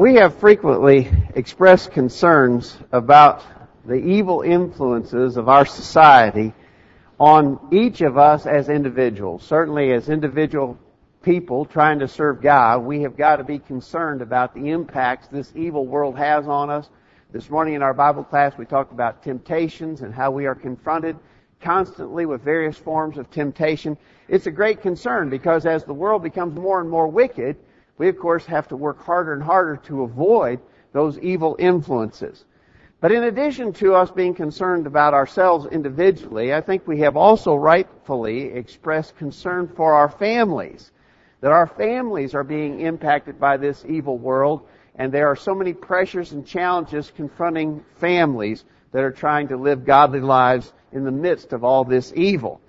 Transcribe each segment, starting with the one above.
We have frequently expressed concerns about the evil influences of our society on each of us as individuals. Certainly as individual people trying to serve God, we have got to be concerned about the impacts this evil world has on us. This morning in our Bible class we talked about temptations and how we are confronted constantly with various forms of temptation. It's a great concern because as the world becomes more and more wicked, we of course have to work harder and harder to avoid those evil influences. But in addition to us being concerned about ourselves individually, I think we have also rightfully expressed concern for our families. That our families are being impacted by this evil world, and there are so many pressures and challenges confronting families that are trying to live godly lives in the midst of all this evil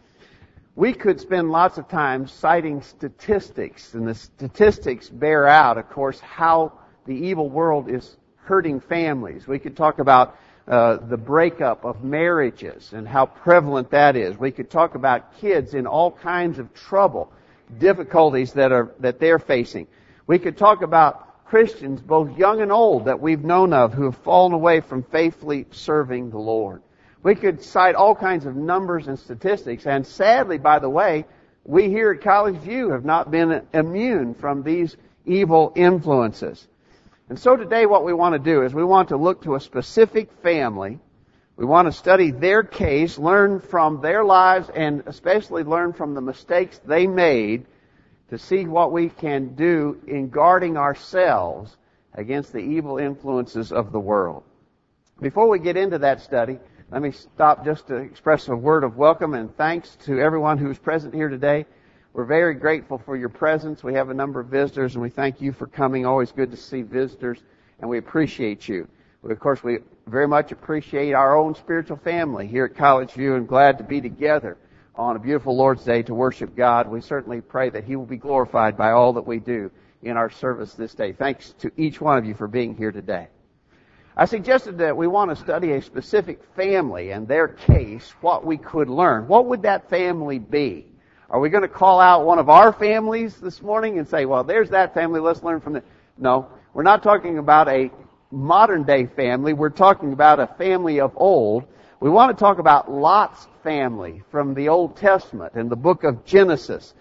we could spend lots of time citing statistics, and the statistics bear out, of course, how the evil world is hurting families. We could talk about uh, the breakup of marriages and how prevalent that is. We could talk about kids in all kinds of trouble, difficulties that are that they're facing. We could talk about Christians, both young and old, that we've known of who have fallen away from faithfully serving the Lord. We could cite all kinds of numbers and statistics, and sadly, by the way, we here at College View have not been immune from these evil influences. And so today what we want to do is we want to look to a specific family. We want to study their case, learn from their lives, and especially learn from the mistakes they made to see what we can do in guarding ourselves against the evil influences of the world. Before we get into that study, let me stop just to express a word of welcome and thanks to everyone who's present here today. We're very grateful for your presence. We have a number of visitors and we thank you for coming. Always good to see visitors and we appreciate you. We, of course, we very much appreciate our own spiritual family here at College View and glad to be together on a beautiful Lord's Day to worship God. We certainly pray that He will be glorified by all that we do in our service this day. Thanks to each one of you for being here today. I suggested that we want to study a specific family and their case, what we could learn. What would that family be? Are we going to call out one of our families this morning and say, well, there's that family, let's learn from it? No, we're not talking about a modern day family. We're talking about a family of old. We want to talk about Lot's family from the Old Testament and the book of Genesis.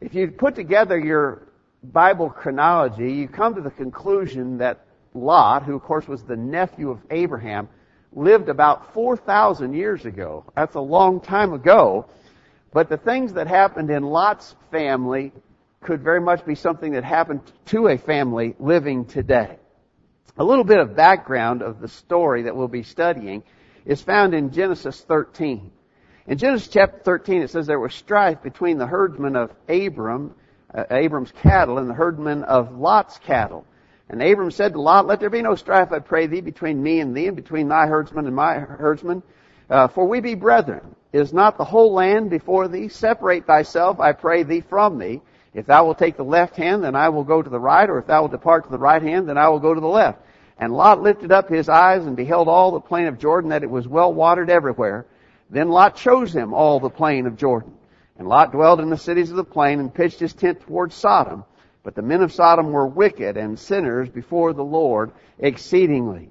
If you put together your Bible chronology, you come to the conclusion that Lot, who of course was the nephew of Abraham, lived about 4,000 years ago. That's a long time ago. But the things that happened in Lot's family could very much be something that happened to a family living today. A little bit of background of the story that we'll be studying is found in Genesis 13. In Genesis chapter 13 it says there was strife between the herdsmen of Abram, uh, Abram's cattle and the herdmen of Lot's cattle. And Abram said to Lot, Let there be no strife, I pray thee, between me and thee, and between thy herdsmen and my herdsmen. Uh, for we be brethren. Is not the whole land before thee? Separate thyself, I pray thee, from me. If thou wilt take the left hand, then I will go to the right, or if thou wilt depart to the right hand, then I will go to the left. And Lot lifted up his eyes and beheld all the plain of Jordan, that it was well watered everywhere. Then Lot chose him all the plain of Jordan. And Lot dwelled in the cities of the plain and pitched his tent toward Sodom. But the men of Sodom were wicked and sinners before the Lord exceedingly.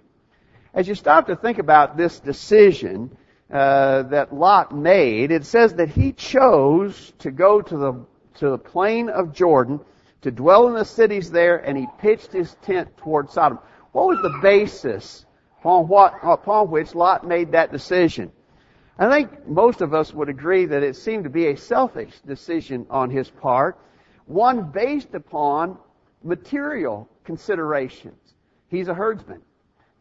As you stop to think about this decision uh, that Lot made, it says that he chose to go to the to the plain of Jordan to dwell in the cities there, and he pitched his tent toward Sodom. What was the basis upon what upon which Lot made that decision? I think most of us would agree that it seemed to be a selfish decision on his part one based upon material considerations. He's a herdsman.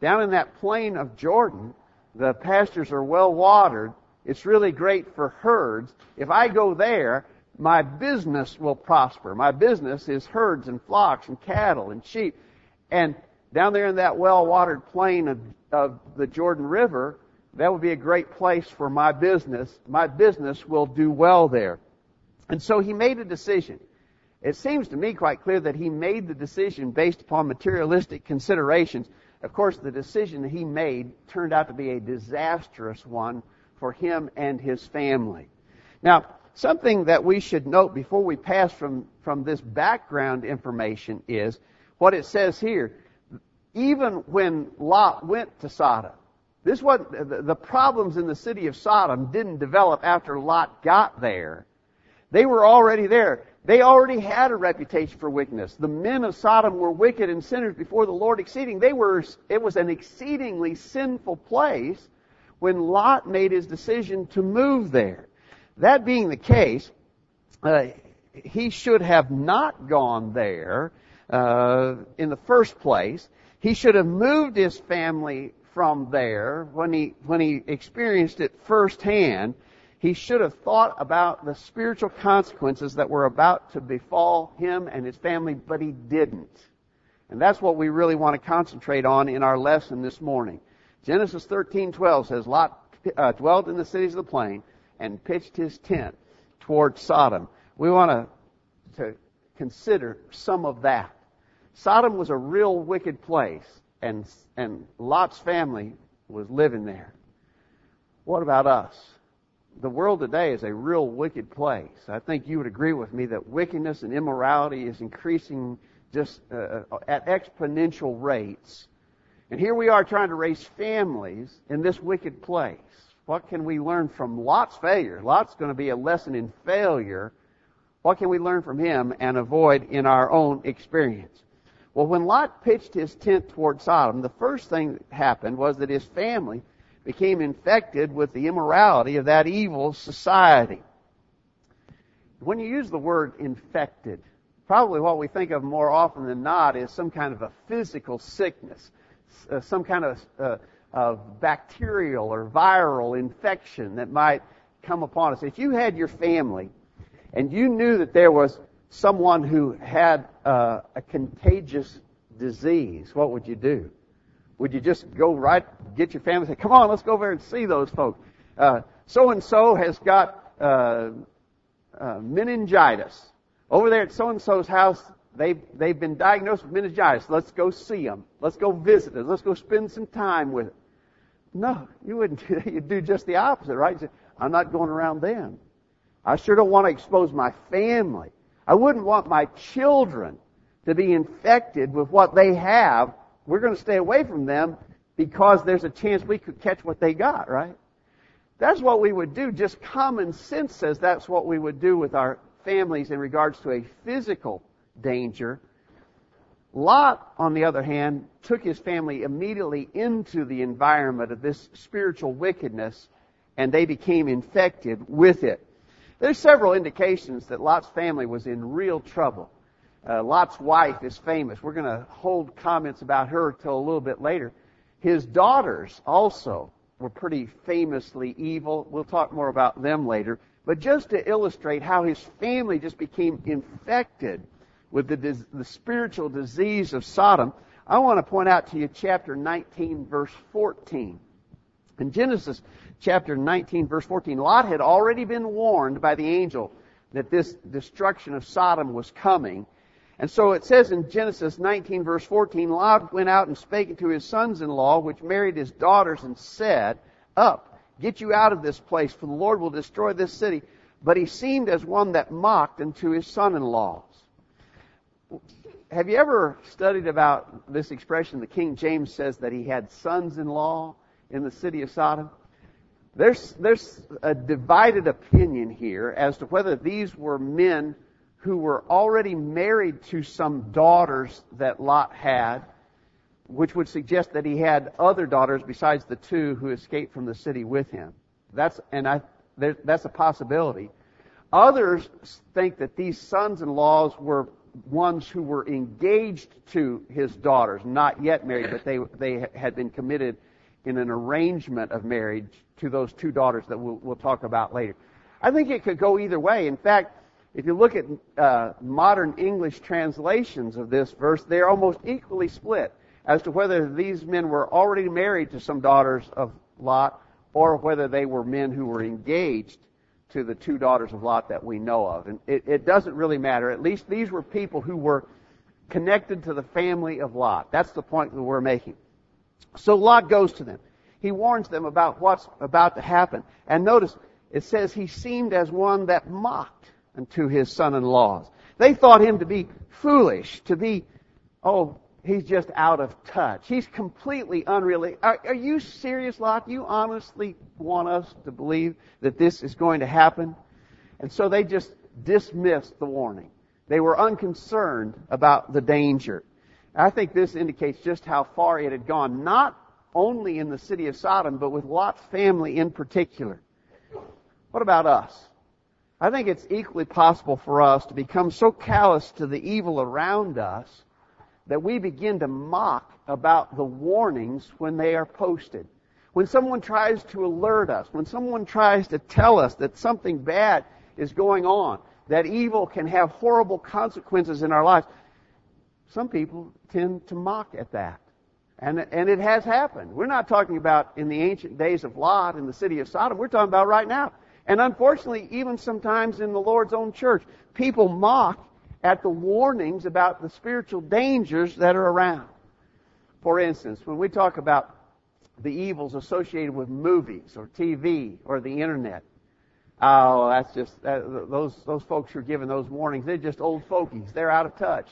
Down in that plain of Jordan, the pastures are well watered. It's really great for herds. If I go there, my business will prosper. My business is herds and flocks and cattle and sheep. And down there in that well watered plain of, of the Jordan River, that would be a great place for my business. My business will do well there. And so he made a decision. It seems to me quite clear that he made the decision based upon materialistic considerations. Of course, the decision that he made turned out to be a disastrous one for him and his family. Now, something that we should note before we pass from, from this background information is what it says here, even when Lot went to Sodom, this was the problems in the city of Sodom didn't develop after Lot got there. They were already there. They already had a reputation for wickedness. The men of Sodom were wicked and sinners before the Lord exceeding. They were, it was an exceedingly sinful place when Lot made his decision to move there. That being the case, uh, he should have not gone there uh, in the first place. He should have moved his family from there when he when he experienced it firsthand he should have thought about the spiritual consequences that were about to befall him and his family, but he didn't. And that's what we really want to concentrate on in our lesson this morning. Genesis 13:12 says Lot uh, dwelt in the cities of the plain and pitched his tent toward Sodom. We want to, to consider some of that. Sodom was a real wicked place, and, and Lot's family was living there. What about us? The world today is a real wicked place. I think you would agree with me that wickedness and immorality is increasing just uh, uh, at exponential rates. And here we are trying to raise families in this wicked place. What can we learn from Lot's failure? Lot's going to be a lesson in failure. What can we learn from him and avoid in our own experience? Well, when Lot pitched his tent toward Sodom, the first thing that happened was that his family became infected with the immorality of that evil society. When you use the word infected, probably what we think of more often than not is some kind of a physical sickness, uh, some kind of, uh, of bacterial or viral infection that might come upon us. If you had your family and you knew that there was someone who had uh, a contagious disease, what would you do? Would you just go right, get your family, say, come on, let's go over and see those folks. So and so has got uh, uh, meningitis. Over there at so and so's house, they've, they've been diagnosed with meningitis. Let's go see them. Let's go visit them. Let's go spend some time with them. No, you wouldn't do that. You'd do just the opposite, right? Say, I'm not going around them. I sure don't want to expose my family. I wouldn't want my children to be infected with what they have we're going to stay away from them because there's a chance we could catch what they got, right? That's what we would do. Just common sense says that's what we would do with our families in regards to a physical danger. Lot, on the other hand, took his family immediately into the environment of this spiritual wickedness and they became infected with it. There's several indications that Lot's family was in real trouble. Uh, Lot's wife is famous. We're going to hold comments about her till a little bit later. His daughters also were pretty famously evil. We'll talk more about them later. But just to illustrate how his family just became infected with the, the spiritual disease of Sodom, I want to point out to you chapter 19, verse 14. In Genesis chapter 19, verse 14, Lot had already been warned by the angel that this destruction of Sodom was coming. And so it says in Genesis 19 verse 14, Lot went out and spake unto his sons-in-law, which married his daughters, and said, Up, get you out of this place, for the Lord will destroy this city. But he seemed as one that mocked unto his son-in-laws. Have you ever studied about this expression? The King James says that he had sons-in-law in the city of Sodom. There's, there's a divided opinion here as to whether these were men who were already married to some daughters that Lot had, which would suggest that he had other daughters besides the two who escaped from the city with him. That's, and I, there, that's a possibility. Others think that these sons-in-laws were ones who were engaged to his daughters, not yet married, but they, they had been committed in an arrangement of marriage to those two daughters that we'll, we'll talk about later. I think it could go either way. In fact, if you look at uh, modern English translations of this verse, they're almost equally split as to whether these men were already married to some daughters of Lot or whether they were men who were engaged to the two daughters of Lot that we know of. And it, it doesn't really matter. At least these were people who were connected to the family of Lot. That's the point that we're making. So Lot goes to them. He warns them about what's about to happen. And notice, it says he seemed as one that mocked and to his son-in-laws. They thought him to be foolish, to be, oh, he's just out of touch. He's completely unrealistic. Are, are you serious, Lot? You honestly want us to believe that this is going to happen? And so they just dismissed the warning. They were unconcerned about the danger. I think this indicates just how far it had gone, not only in the city of Sodom, but with Lot's family in particular. What about us? I think it's equally possible for us to become so callous to the evil around us that we begin to mock about the warnings when they are posted. When someone tries to alert us, when someone tries to tell us that something bad is going on, that evil can have horrible consequences in our lives, some people tend to mock at that. And, and it has happened. We're not talking about in the ancient days of Lot in the city of Sodom. We're talking about right now. And unfortunately, even sometimes in the Lord's own church, people mock at the warnings about the spiritual dangers that are around. For instance, when we talk about the evils associated with movies or TV or the internet, oh, that's just that, those those folks who are giving those warnings. They're just old fogies. They're out of touch.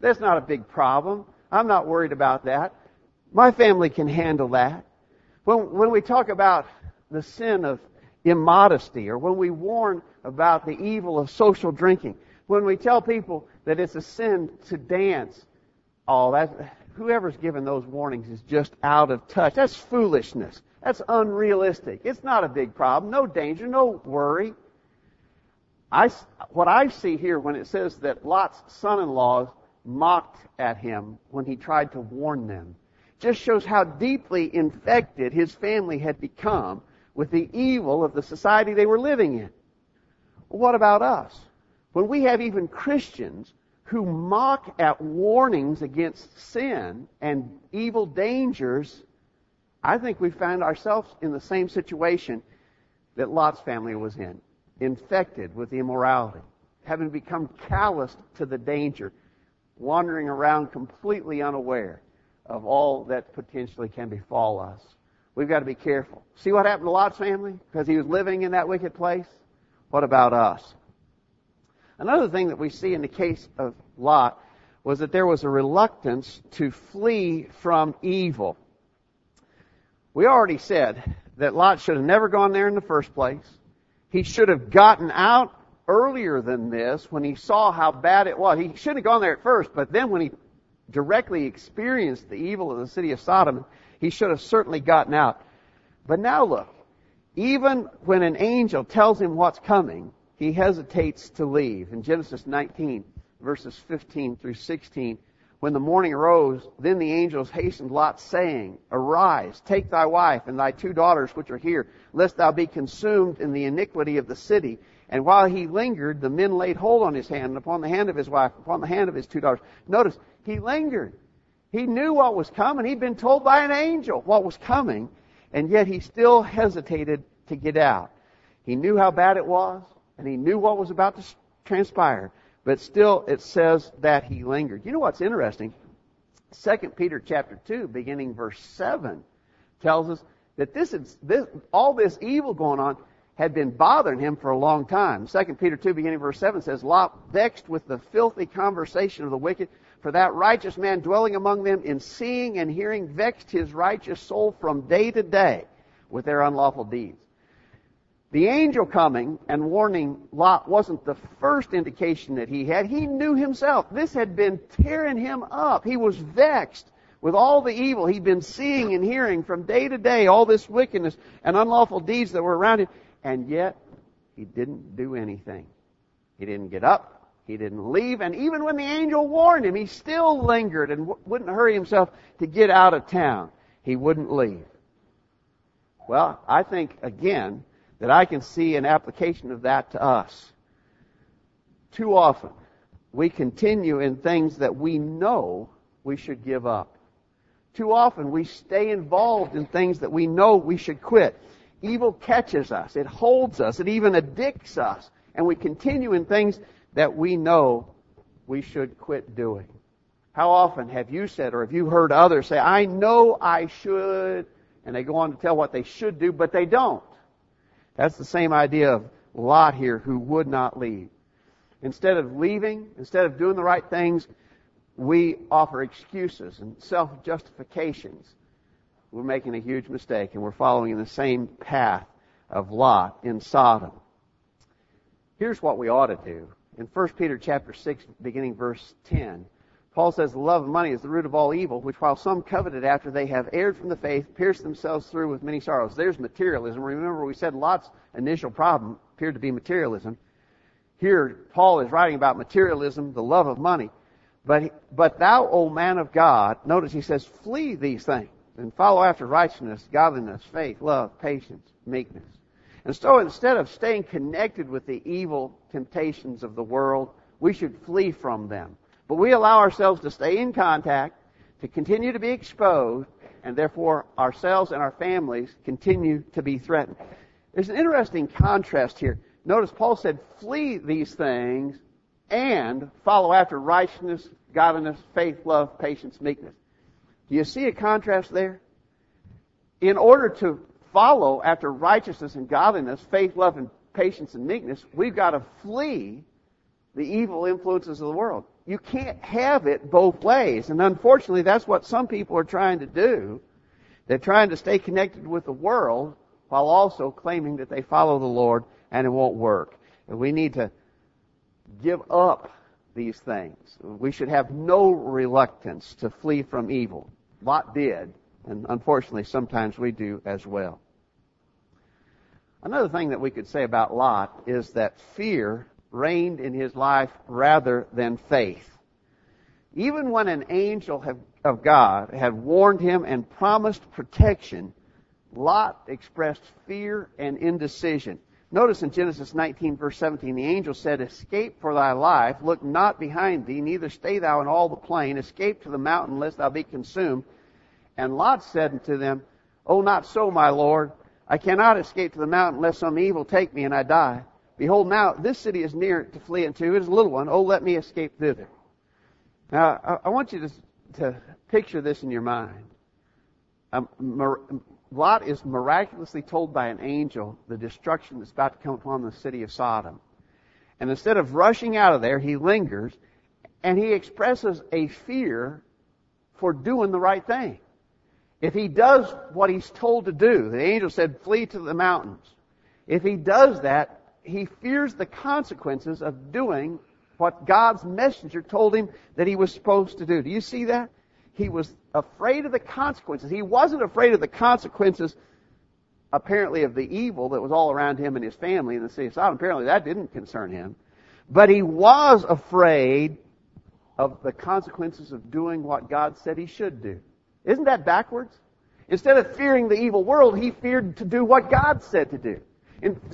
That's not a big problem. I'm not worried about that. My family can handle that. When, when we talk about the sin of immodesty or when we warn about the evil of social drinking, when we tell people that it's a sin to dance, oh, that, whoever's given those warnings is just out of touch. That's foolishness. That's unrealistic. It's not a big problem. No danger, no worry. I, what I see here when it says that Lot's son-in-laws mocked at him when he tried to warn them just shows how deeply infected his family had become with the evil of the society they were living in. What about us? When we have even Christians who mock at warnings against sin and evil dangers, I think we find ourselves in the same situation that Lot's family was in, infected with immorality, having become calloused to the danger, wandering around completely unaware of all that potentially can befall us. We've got to be careful. See what happened to Lot's family? Because he was living in that wicked place? What about us? Another thing that we see in the case of Lot was that there was a reluctance to flee from evil. We already said that Lot should have never gone there in the first place. He should have gotten out earlier than this when he saw how bad it was. He shouldn't have gone there at first, but then when he directly experienced the evil of the city of Sodom, he should have certainly gotten out. But now look, even when an angel tells him what's coming, he hesitates to leave. In Genesis 19, verses 15 through 16, when the morning arose, then the angels hastened Lot, saying, Arise, take thy wife and thy two daughters which are here, lest thou be consumed in the iniquity of the city. And while he lingered, the men laid hold on his hand, and upon the hand of his wife, upon the hand of his two daughters. Notice, he lingered. He knew what was coming. He'd been told by an angel what was coming, and yet he still hesitated to get out. He knew how bad it was, and he knew what was about to transpire, but still it says that he lingered. You know what's interesting? 2 Peter chapter 2, beginning verse 7, tells us that this is, this, all this evil going on had been bothering him for a long time. 2 Peter 2, beginning verse 7 says, Lot vexed with the filthy conversation of the wicked, for that righteous man dwelling among them in seeing and hearing vexed his righteous soul from day to day with their unlawful deeds. The angel coming and warning Lot wasn't the first indication that he had. He knew himself. This had been tearing him up. He was vexed with all the evil he'd been seeing and hearing from day to day, all this wickedness and unlawful deeds that were around him. And yet, he didn't do anything. He didn't get up. He didn't leave, and even when the angel warned him, he still lingered and w- wouldn't hurry himself to get out of town. He wouldn't leave. Well, I think, again, that I can see an application of that to us. Too often, we continue in things that we know we should give up. Too often, we stay involved in things that we know we should quit. Evil catches us. It holds us. It even addicts us. And we continue in things that we know we should quit doing. How often have you said or have you heard others say, I know I should, and they go on to tell what they should do, but they don't. That's the same idea of Lot here who would not leave. Instead of leaving, instead of doing the right things, we offer excuses and self-justifications, we're making a huge mistake and we're following the same path of Lot in Sodom. Here's what we ought to do. In 1 Peter chapter 6, beginning verse 10, Paul says, The love of money is the root of all evil, which while some coveted after they have erred from the faith, pierced themselves through with many sorrows. There's materialism. Remember, we said Lot's initial problem appeared to be materialism. Here, Paul is writing about materialism, the love of money. But, but thou, O man of God, notice he says, flee these things and follow after righteousness, godliness, faith, love, patience, meekness. And so instead of staying connected with the evil temptations of the world, we should flee from them. But we allow ourselves to stay in contact, to continue to be exposed, and therefore ourselves and our families continue to be threatened. There's an interesting contrast here. Notice Paul said, flee these things and follow after righteousness, godliness, faith, love, patience, meekness. Do you see a contrast there? In order to follow after righteousness and godliness, faith, love, and patience and meekness, we've got to flee the evil influences of the world. You can't have it both ways. And unfortunately, that's what some people are trying to do. They're trying to stay connected with the world while also claiming that they follow the Lord and it won't work. And we need to give up these things. We should have no reluctance to flee from evil. Lot did, and unfortunately sometimes we do as well. Another thing that we could say about Lot is that fear reigned in his life rather than faith. Even when an angel of God had warned him and promised protection, Lot expressed fear and indecision. Notice in Genesis 19 verse 17, the angel said, Escape for thy life, look not behind thee, neither stay thou in all the plain, escape to the mountain lest thou be consumed. And Lot said unto them, Oh, not so, my Lord. I cannot escape to the mountain lest some evil take me and I die. Behold, now this city is near to flee into. It is a little one. Oh, let me escape thither. Now, I, want you to, to picture this in your mind. Um, Lot is miraculously told by an angel the destruction that's about to come upon the city of Sodom. And instead of rushing out of there, he lingers and he expresses a fear for doing the right thing. If he does what he's told to do, the angel said, flee to the mountains. If he does that, he fears the consequences of doing what God's messenger told him that he was supposed to do. Do you see that? He was afraid of the consequences. He wasn't afraid of the consequences, apparently, of the evil that was all around him and his family in the city of Sodom. Apparently, that didn't concern him. But he was afraid of the consequences of doing what God said he should do. Isn't that backwards? Instead of fearing the evil world, he feared to do what God said to do.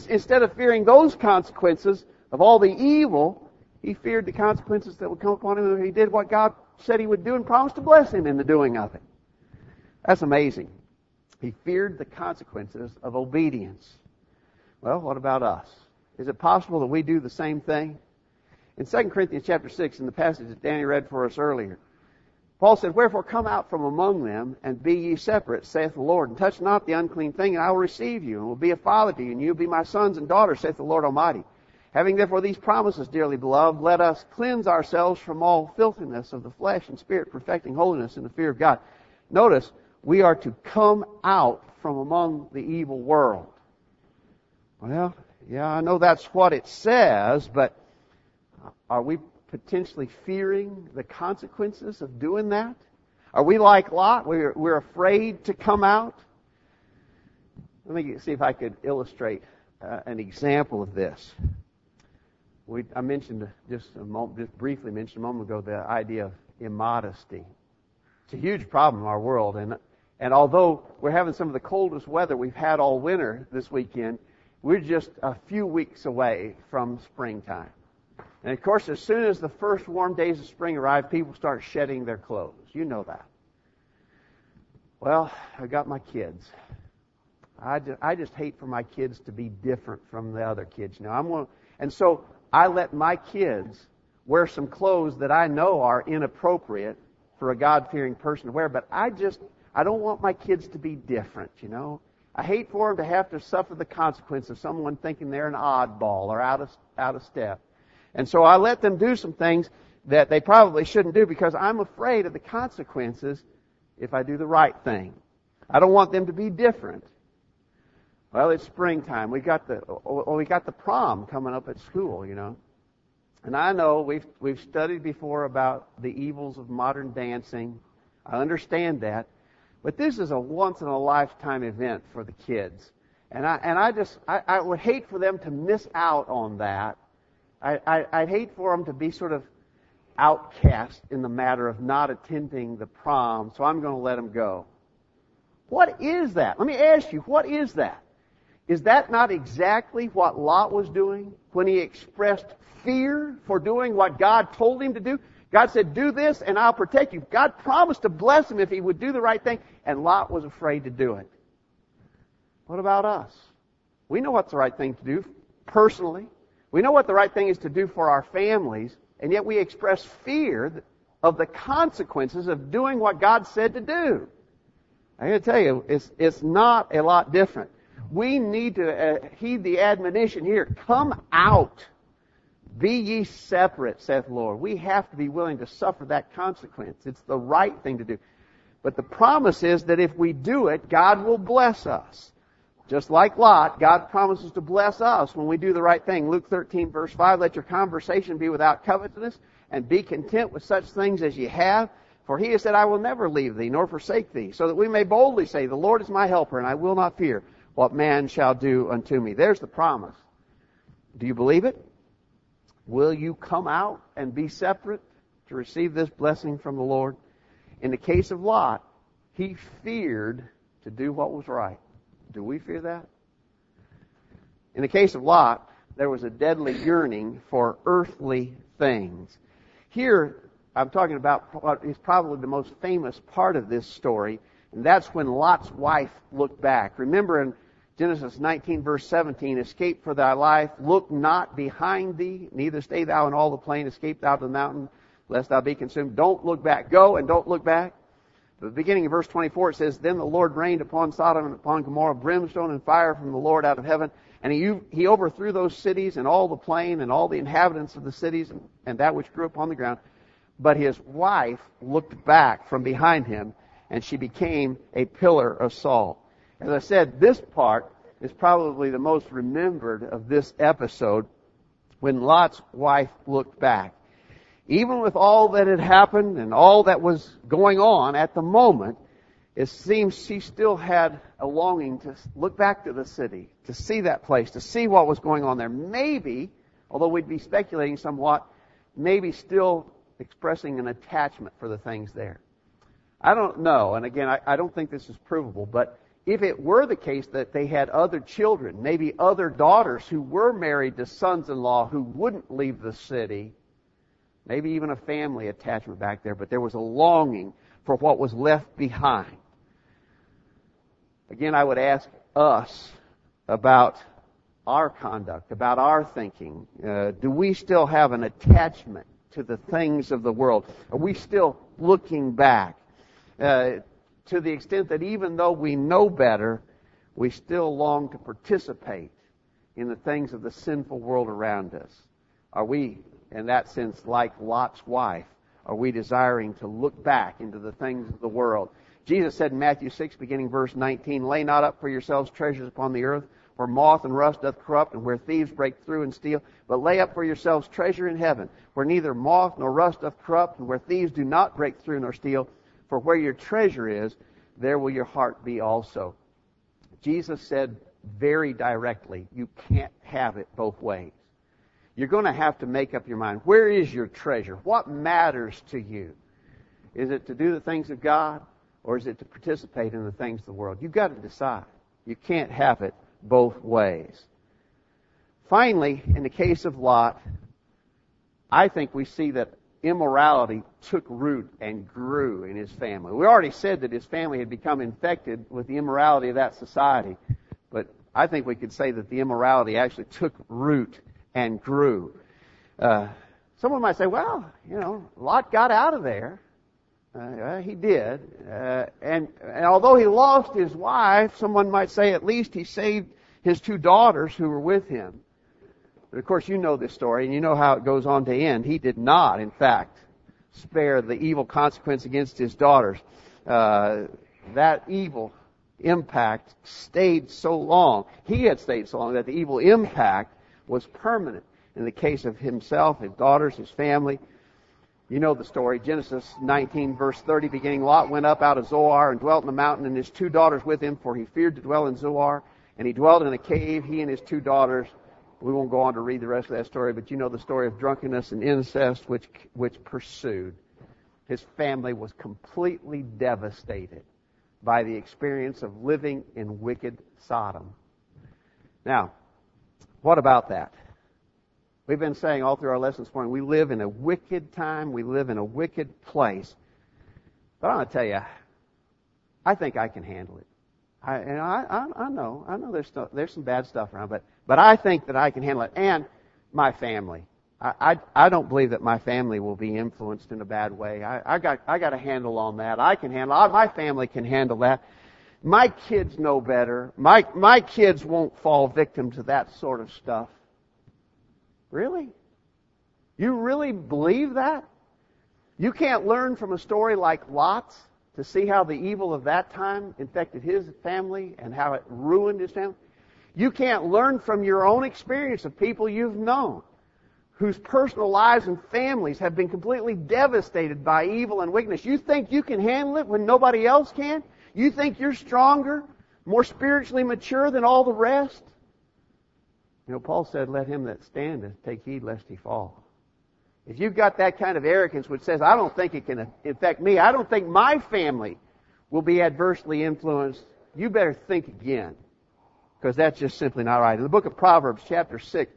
Instead of fearing those consequences of all the evil, he feared the consequences that would come upon him if he did what God said he would do and promised to bless him in the doing of it. That's amazing. He feared the consequences of obedience. Well, what about us? Is it possible that we do the same thing? In 2 Corinthians chapter 6, in the passage that Danny read for us earlier, Paul said, Wherefore come out from among them, and be ye separate, saith the Lord, and touch not the unclean thing, and I will receive you, and will be a father to you, and you will be my sons and daughters, saith the Lord Almighty. Having therefore these promises, dearly beloved, let us cleanse ourselves from all filthiness of the flesh and spirit, perfecting holiness in the fear of God. Notice, we are to come out from among the evil world. Well, yeah, I know that's what it says, but are we potentially fearing the consequences of doing that? Are we like Lot? We're, we're afraid to come out? Let me see if I could illustrate uh, an example of this. We, I mentioned just moment, just briefly mentioned a moment ago the idea of immodesty. It's a huge problem in our world, and and although we're having some of the coldest weather we've had all winter this weekend, we're just a few weeks away from springtime. And of course, as soon as the first warm days of spring arrive, people start shedding their clothes. You know that. Well, I got my kids. I just, I just hate for my kids to be different from the other kids. Now I'm going, and so I let my kids wear some clothes that I know are inappropriate for a God fearing person to wear, but I just, I don't want my kids to be different, you know. I hate for them to have to suffer the consequence of someone thinking they're an oddball or out of, out of step. And so I let them do some things that they probably shouldn't do because I'm afraid of the consequences if I do the right thing. I don't want them to be different. Well, it's springtime. We got the well, we got the prom coming up at school, you know. And I know we've we've studied before about the evils of modern dancing. I understand that. But this is a once in a lifetime event for the kids. And I and I just I, I would hate for them to miss out on that. I, I I'd hate for them to be sort of outcast in the matter of not attending the prom, so I'm going to let them go. What is that? Let me ask you, what is that? Is that not exactly what Lot was doing when he expressed fear for doing what God told him to do? God said, do this and I'll protect you. God promised to bless him if he would do the right thing, and Lot was afraid to do it. What about us? We know what's the right thing to do personally. We know what the right thing is to do for our families, and yet we express fear of the consequences of doing what God said to do. I gotta tell you, it's, it's not a lot different. We need to uh, heed the admonition here. Come out. Be ye separate, saith the Lord. We have to be willing to suffer that consequence. It's the right thing to do. But the promise is that if we do it, God will bless us. Just like Lot, God promises to bless us when we do the right thing. Luke 13 verse 5, let your conversation be without covetousness and be content with such things as ye have. For he has said, I will never leave thee nor forsake thee, so that we may boldly say, the Lord is my helper and I will not fear what man shall do unto me. There's the promise. Do you believe it? Will you come out and be separate to receive this blessing from the Lord? In the case of Lot, he feared to do what was right. Do we fear that? In the case of Lot, there was a deadly yearning for earthly things. Here, I'm talking about what is probably the most famous part of this story, and that's when Lot's wife looked back. Remember in Genesis 19 verse 17, escape for thy life, look not behind thee, neither stay thou in all the plain, escape thou to the mountain, lest thou be consumed. Don't look back. Go and don't look back. The beginning of verse 24 it says, Then the Lord rained upon Sodom and upon Gomorrah brimstone and fire from the Lord out of heaven, and he, he overthrew those cities and all the plain and all the inhabitants of the cities and, and that which grew upon the ground. But his wife looked back from behind him, and she became a pillar of salt. As I said, this part is probably the most remembered of this episode when Lot's wife looked back even with all that had happened and all that was going on at the moment, it seems she still had a longing to look back to the city, to see that place, to see what was going on there. Maybe, although we'd be speculating somewhat, maybe still expressing an attachment for the things there. I don't know, and again, I, I don't think this is provable, but if it were the case that they had other children, maybe other daughters who were married to sons-in-law who wouldn't leave the city, maybe even a family attachment back there, but there was a longing for what was left behind. Again, I would ask us about our conduct, about our thinking. Uh, do we still have an attachment to the things of the world? Are we still looking back? Uh, to the extent that even though we know better, we still long to participate in the things of the sinful world around us. Are we in that sense, like Lot's wife, are we desiring to look back into the things of the world? Jesus said in Matthew 6, beginning verse 19, Lay not up for yourselves treasures upon the earth, where moth and rust doth corrupt, and where thieves break through and steal, but lay up for yourselves treasure in heaven, where neither moth nor rust doth corrupt, and where thieves do not break through nor steal. For where your treasure is, there will your heart be also. Jesus said very directly, you can't have it both ways you're going to have to make up your mind. Where is your treasure? What matters to you? Is it to do the things of God or is it to participate in the things of the world? You've got to decide. You can't have it both ways. Finally, in the case of Lot, I think we see that immorality took root and grew in his family. We already said that his family had become infected with the immorality of that society, but I think we could say that the immorality actually took root and grew. Uh, someone might say, well, you know, Lot got out of there. Uh, he did. Uh, and, and although he lost his wife, someone might say at least he saved his two daughters who were with him. But of course, you know this story, and you know how it goes on to end. He did not, in fact, spare the evil consequence against his daughters. Uh, that evil impact stayed so long. He had stayed so long that the evil impact was permanent in the case of himself, his daughters, his family. You know the story. Genesis 19 verse 30 beginning, Lot went up out of Zoar and dwelt in the mountain and his two daughters with him, for he feared to dwell in Zoar. And he dwelt in a cave, he and his two daughters. We won't go on to read the rest of that story, but you know the story of drunkenness and incest which, which pursued. His family was completely devastated by the experience of living in wicked Sodom. Now, what about that? We've been saying all through our lessons this morning, we live in a wicked time, we live in a wicked place. But I'm going to tell you, I think I can handle it. I, and I, I, I know, I know there's, there's some bad stuff around, but, but I think that I can handle it. And my family. I, I, I don't believe that my family will be influenced in a bad way. I, I got, I got a handle on that. I can handle, it. my family can handle that. My kids know better. My, my kids won't fall victim to that sort of stuff. Really? You really believe that? You can't learn from a story like Lot's to see how the evil of that time infected his family and how it ruined his family? You can't learn from your own experience of people you've known whose personal lives and families have been completely devastated by evil and wickedness. You think you can handle it when nobody else can? You think you're stronger, more spiritually mature than all the rest? You know, Paul said, let him that standeth take heed lest he fall. If you've got that kind of arrogance which says, I don't think it can affect me, I don't think my family will be adversely influenced, you better think again. Because that's just simply not right. In the book of Proverbs, chapter 6,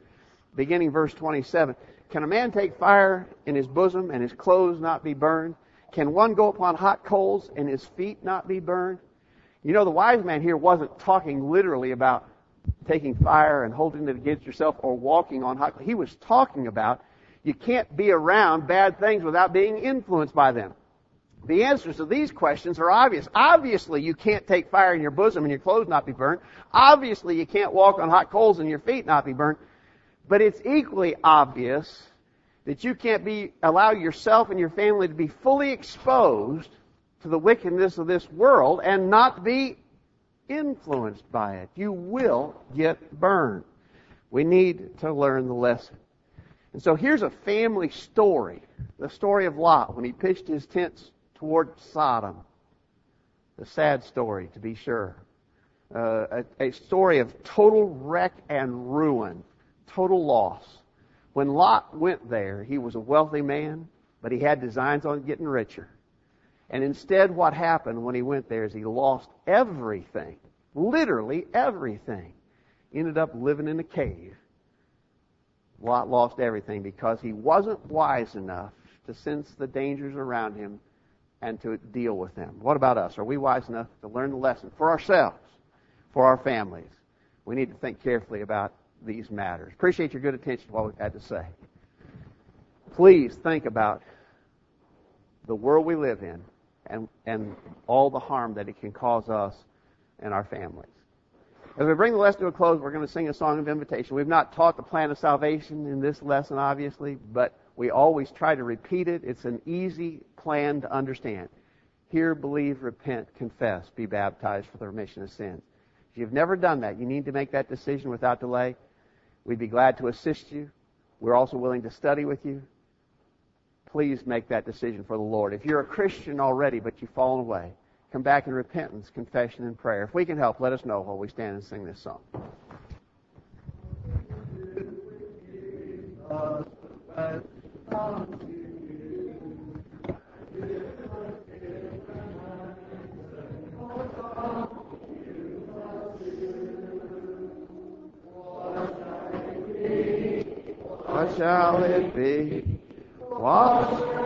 beginning verse 27, can a man take fire in his bosom and his clothes not be burned? Can one go upon hot coals and his feet not be burned? You know, the wise man here wasn't talking literally about taking fire and holding it against yourself or walking on hot. coals. He was talking about you can't be around bad things without being influenced by them. The answers to these questions are obvious. Obviously, you can't take fire in your bosom and your clothes not be burned. Obviously, you can't walk on hot coals and your feet not be burned. But it's equally obvious that you can't be, allow yourself and your family to be fully exposed to the wickedness of this world and not be influenced by it. You will get burned. We need to learn the lesson. And so here's a family story. The story of Lot when he pitched his tents toward Sodom. The sad story, to be sure. Uh, a, a story of total wreck and ruin, total loss. When Lot went there, he was a wealthy man, but he had designs on getting richer. And instead, what happened when he went there is he lost everything. Literally everything. He Ended up living in a cave Lot lost everything because he wasn't wise enough to sense the dangers around him and to deal with them. What about us? Are we wise enough to learn the lesson for ourselves, for our families? We need to think carefully about these matters. Appreciate your good attention to what we've had to say. Please think about the world we live in and, and all the harm that it can cause us and our families. As we bring the lesson to a close, we're going to sing a song of invitation. We've not taught the plan of salvation in this lesson, obviously, but we always try to repeat it. It's an easy plan to understand. Hear, believe, repent, confess, be baptized for the remission of sins. If you've never done that, you need to make that decision without delay. We'd be glad to assist you. We're also willing to study with you. Please make that decision for the Lord. If you're a Christian already, but you've fallen away, come back in repentance, confession, and prayer. If we can help, let us know while we stand and sing this song. Shall it be? What